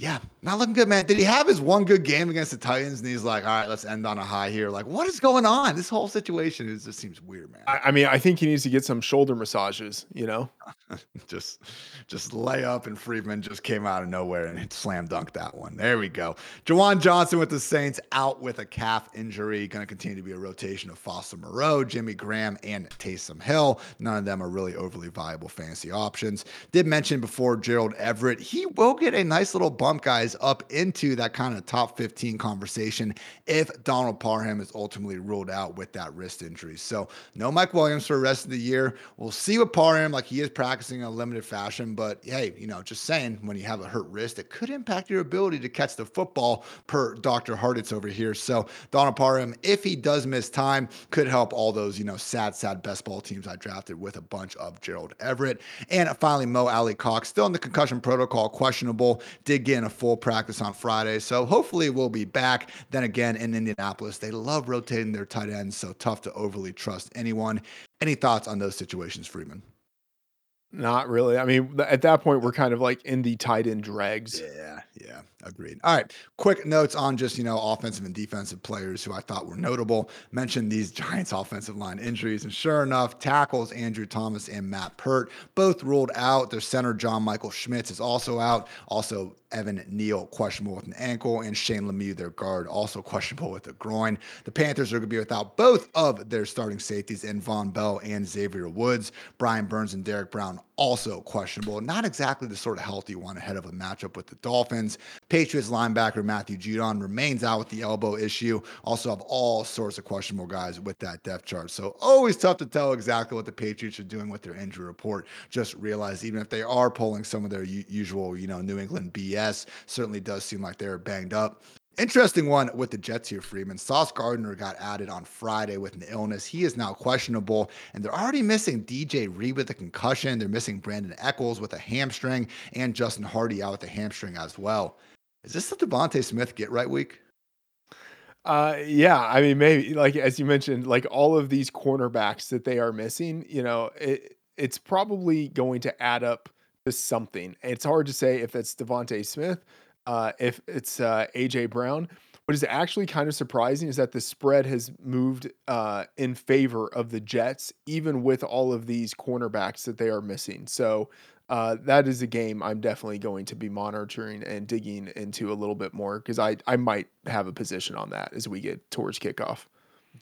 yeah, not looking good, man. Did he have his one good game against the Titans? And he's like, all right, let's end on a high here. Like, what is going on? This whole situation is just seems weird, man. I, I mean, I think he needs to get some shoulder massages, you know? just just lay up and Freedman just came out of nowhere and slam dunked that one. There we go. Juwan Johnson with the Saints out with a calf injury. Going to continue to be a rotation of Foster Moreau, Jimmy Graham, and Taysom Hill. None of them are really overly viable fantasy options. Did mention before Gerald Everett, he will get a nice little bump guys up into that kind of top 15 conversation if Donald Parham is ultimately ruled out with that wrist injury. So no Mike Williams for the rest of the year. We'll see what Parham, like he is practicing in a limited fashion, but hey, you know, just saying when you have a hurt wrist, it could impact your ability to catch the football per Dr. Hartitz over here. So Donald Parham, if he does miss time, could help all those, you know, sad, sad best ball teams I drafted with a bunch of Gerald Everett. And finally, Mo Alie-Cox, still in the concussion protocol, questionable, did get in a full practice on Friday. So hopefully we'll be back. Then again, in Indianapolis, they love rotating their tight ends, so tough to overly trust anyone. Any thoughts on those situations, Freedman? Not really. I mean, at that point, we're kind of like in the tight end dregs. Yeah, yeah, agreed. All right, quick notes on just you know offensive and defensive players who I thought were notable. Mentioned these Giants offensive line injuries, and sure enough, tackles Andrew Thomas and Matt Peart both ruled out. Their center John Michael Schmitz is also out. Also, Evan Neal questionable with an ankle, and Shane Lemieux, their guard, also questionable with a groin. The Panthers are going to be without both of their starting safeties in Vonn Bell and Xavier Woods. Brian Burns and Derrick Brown also questionable. Not exactly the sort of healthy one ahead of a matchup with the Dolphins. Patriots linebacker Matthew Judon remains out with the elbow issue. Also have all sorts of questionable guys with that depth chart. So always tough to tell exactly what the Patriots are doing with their injury report. Just realize even if they are pulling some of their u- usual, you know, New England BS certainly does seem like they're banged up. Interesting one with the Jets here, Freedman. Sauce Gardner got added on Friday with an illness. He is now questionable, and they're already missing DJ Reed with a concussion. They're missing Brandin Echols with a hamstring, and Justin Hardee out with a hamstring as well. Is this the DeVonta Smith get right week? Uh, yeah, I mean, maybe like as you mentioned, like all of these cornerbacks that they are missing, you know, it, it's probably going to add up to something. It's hard to say if it's DeVonta Smith, uh, if it's uh, AJ Brown. What is actually kind of surprising is that the spread has moved uh, in favor of the Jets, even with all of these cornerbacks that they are missing. So uh, that is a game I'm definitely going to be monitoring and digging into a little bit more because I I might have a position on that as we get towards kickoff.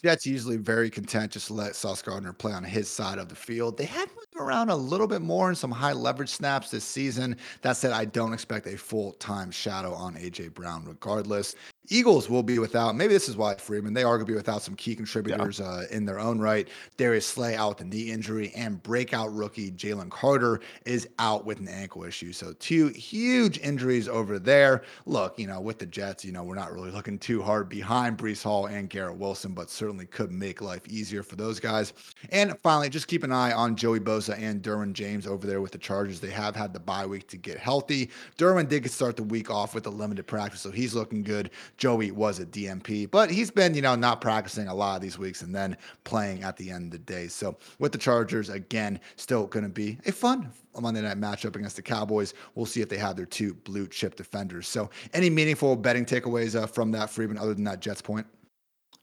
Jets usually very content just to let Sauce Gardner play on his side of the field. They had moved around a little bit more in some high leverage snaps this season. That said, I don't expect a full time shadow on AJ Brown regardless. Eagles will be without, maybe this is why Freedman. they are going to be without some key contributors yeah. uh, in their own right. Darius Slay out with a knee injury, and breakout rookie Jalen Carter is out with an ankle issue. So, two huge injuries over there. Look, you know, with the Jets, you know, we're not really looking too hard behind Breece Hall and Garrett Wilson, but certainly could make life easier for those guys. And finally, just keep an eye on Joey Bosa and Derwin James over there with the Chargers. They have had the bye week to get healthy. Derwin did start the week off with a limited practice, so he's looking good. Joey was a DMP, but he's been, you know, not practicing a lot of these weeks and then playing at the end of the day. So with the Chargers, again, still going to be a fun Monday night matchup against the Cowboys. We'll see if they have their two blue chip defenders. So any meaningful betting takeaways uh, from that, Freedman, other than that Jets point?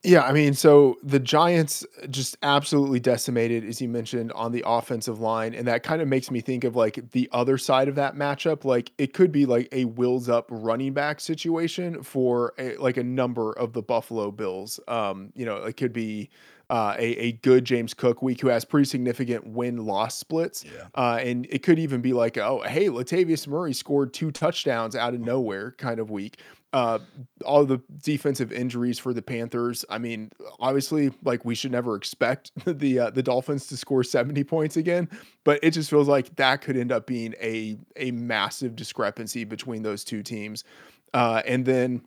Yeah, I mean, so the Giants just absolutely decimated, as you mentioned, on the offensive line, and that kind of makes me think of like the other side of that matchup. Like it could be like a wills up running back situation for a, like a number of the Buffalo Bills. Um, you know, it could be uh, a, a good James Cook week who has pretty significant win loss splits. Yeah. Uh, and it could even be like, oh, hey, Latavius Murray scored two touchdowns out of nowhere kind of week. Uh, all the defensive injuries for the Panthers. I mean, obviously, like we should never expect the uh, the Dolphins to score 70 points again, but it just feels like that could end up being a a massive discrepancy between those two teams. Uh, and then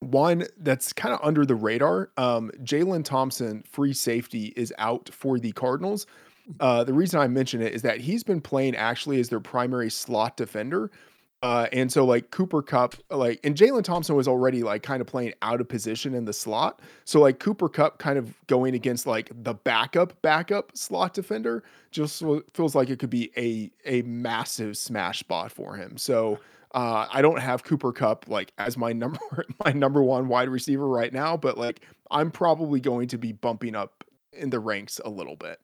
one that's kind of under the radar. Um, Jalen Thompson, free safety, is out for the Cardinals. Uh, the reason I mention it is that he's been playing actually as their primary slot defender. Uh, and so like Cooper Kupp, like, and Jalen Thompson was already like kind of playing out of position in the slot. So like Cooper Kupp kind of going against like the backup, backup slot defender just feels like it could be a a massive smash spot for him. So uh, I don't have Cooper Kupp like as my number my number one wide receiver right now, but like I'm probably going to be bumping up in the ranks a little bit.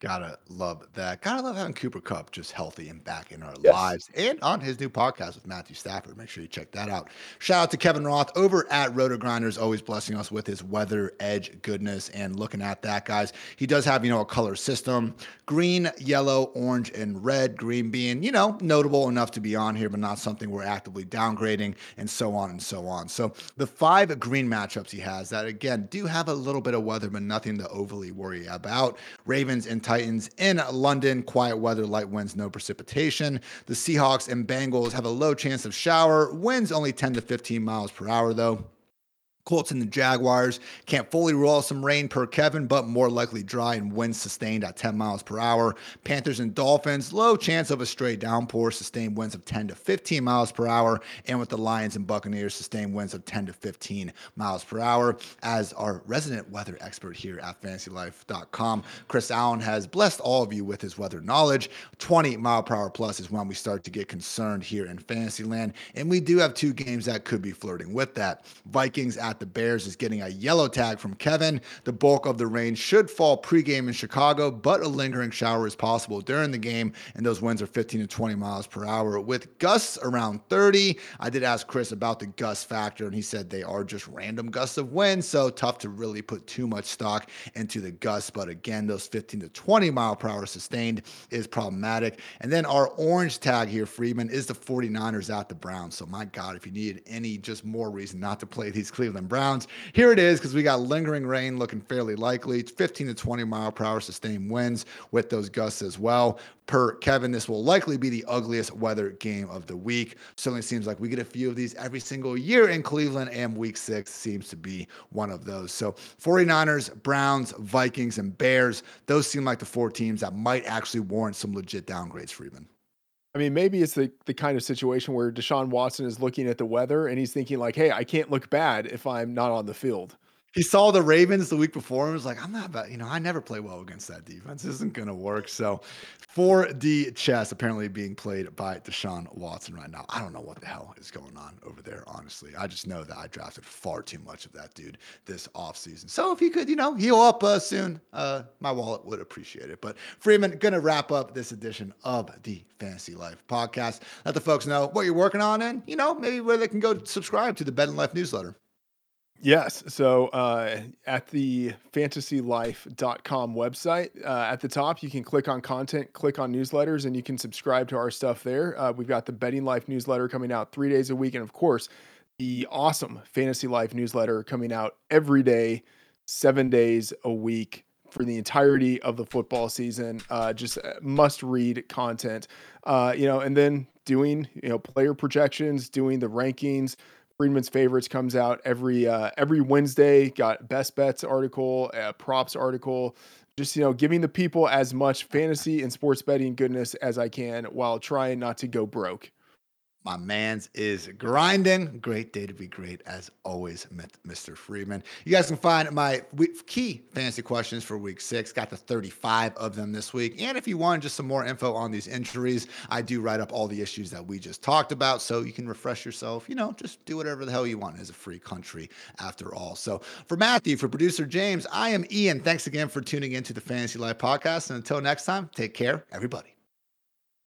Gotta love that. Gotta love having Cooper Kupp just healthy and back in our Yes. lives and on his new podcast with Matthew Stafford. Make sure you check that out. Shout out to Kevin Roth over at Roto Grinders, always blessing us with his weather edge goodness. And looking at that, guys, he does have, you know, a color system green, yellow, orange, and red. Green being, you know, notable enough to be on here, but not something we're actively downgrading, and so on and so on. So the five green matchups he has that, again, do have a little bit of weather, but nothing to overly worry about. Ravens and Titans in London, quiet weather, light winds, no precipitation. The Seahawks and Bengals have a low chance of shower, winds only 10 to 15 miles per hour, though. Colts and the Jaguars can't fully rule out some rain per Kevin, but more likely dry and winds sustained at 10 miles per hour. Panthers and Dolphins, low chance of a stray downpour, sustained winds of 10 to 15 miles per hour. And with the Lions and Buccaneers, sustained winds of 10 to 15 miles per hour. As our resident weather expert here at fantasylife.com, Chris Allen has blessed all of you with his weather knowledge. 20 mile per hour plus is when we start to get concerned here in Fantasyland. And we do have two games that could be flirting with that. Vikings at the Bears is getting a yellow tag from Kevin. The bulk of the rain should fall pregame in Chicago, but a lingering shower is possible during the game, and those winds are 15 to 20 miles per hour with gusts around 30. I did ask Chris about the gust factor, and he said they are just random gusts of wind, so tough to really put too much stock into the gusts. But again, those 15 to 20 mile per hour sustained is problematic. And then our orange tag here, Freedman, is the 49ers at the Browns. So my God, if you needed any just more reason not to play these Cleveland Browns. Here it is because we got lingering rain looking fairly likely. It's 15 to 20 mile per hour sustained winds with those gusts as well. Per Kevin, this will likely be the ugliest weather game of the week. Certainly seems like we get a few of these every single year in Cleveland, and week six seems to be one of those. So 49ers, Browns, Vikings, and Bears, those seem like the four teams that might actually warrant some legit downgrades, Freedman. I mean, maybe it's the the kind of situation where Deshaun Watson is looking at the weather and he's thinking like, "Hey, I can't look bad if I'm not on the field." He saw the Ravens the week before and was like, I'm not about, you know, I never play well against that defense. This isn't going to work. So 4D chess apparently being played by Deshaun Watson right now. I don't know what the hell is going on over there, honestly. I just know that I drafted far too much of that dude this offseason. So if he could, you know, heal up uh, soon, uh, my wallet would appreciate it. But Freedman, going to wrap up this edition of the Fantasy Life podcast. Let the folks know what you're working on and, you know, maybe where they can go subscribe to the Betting Life newsletter. Yes. So uh, at the fantasylife.com website, uh, at the top, you can click on content, click on newsletters, and you can subscribe to our stuff there. Uh, we've got the Betting Life newsletter coming out three days a week. And of course, the awesome Fantasy Life newsletter coming out every day, seven days a week for the entirety of the football season. Uh, just must read content, uh, you know, and then doing, you know, player projections, doing the rankings Freedman's favorites comes out every uh, every Wednesday. Got best bets article, uh, props article. Just you know, giving the people as much fantasy and sports betting goodness as I can while trying not to go broke. My man's is grinding. Great day to be great, as always, Mr. Freedman. You guys can find my key fantasy questions for week six. Got the 35 of them this week. And if you want just some more info on these injuries, I do write up all the issues that we just talked about. So you can refresh yourself, you know, just do whatever the hell you want. It's a free country after all. So for Matthew, for producer James, I am Ian. Thanks again for tuning into the Fantasy Life podcast. And until next time, take care, everybody.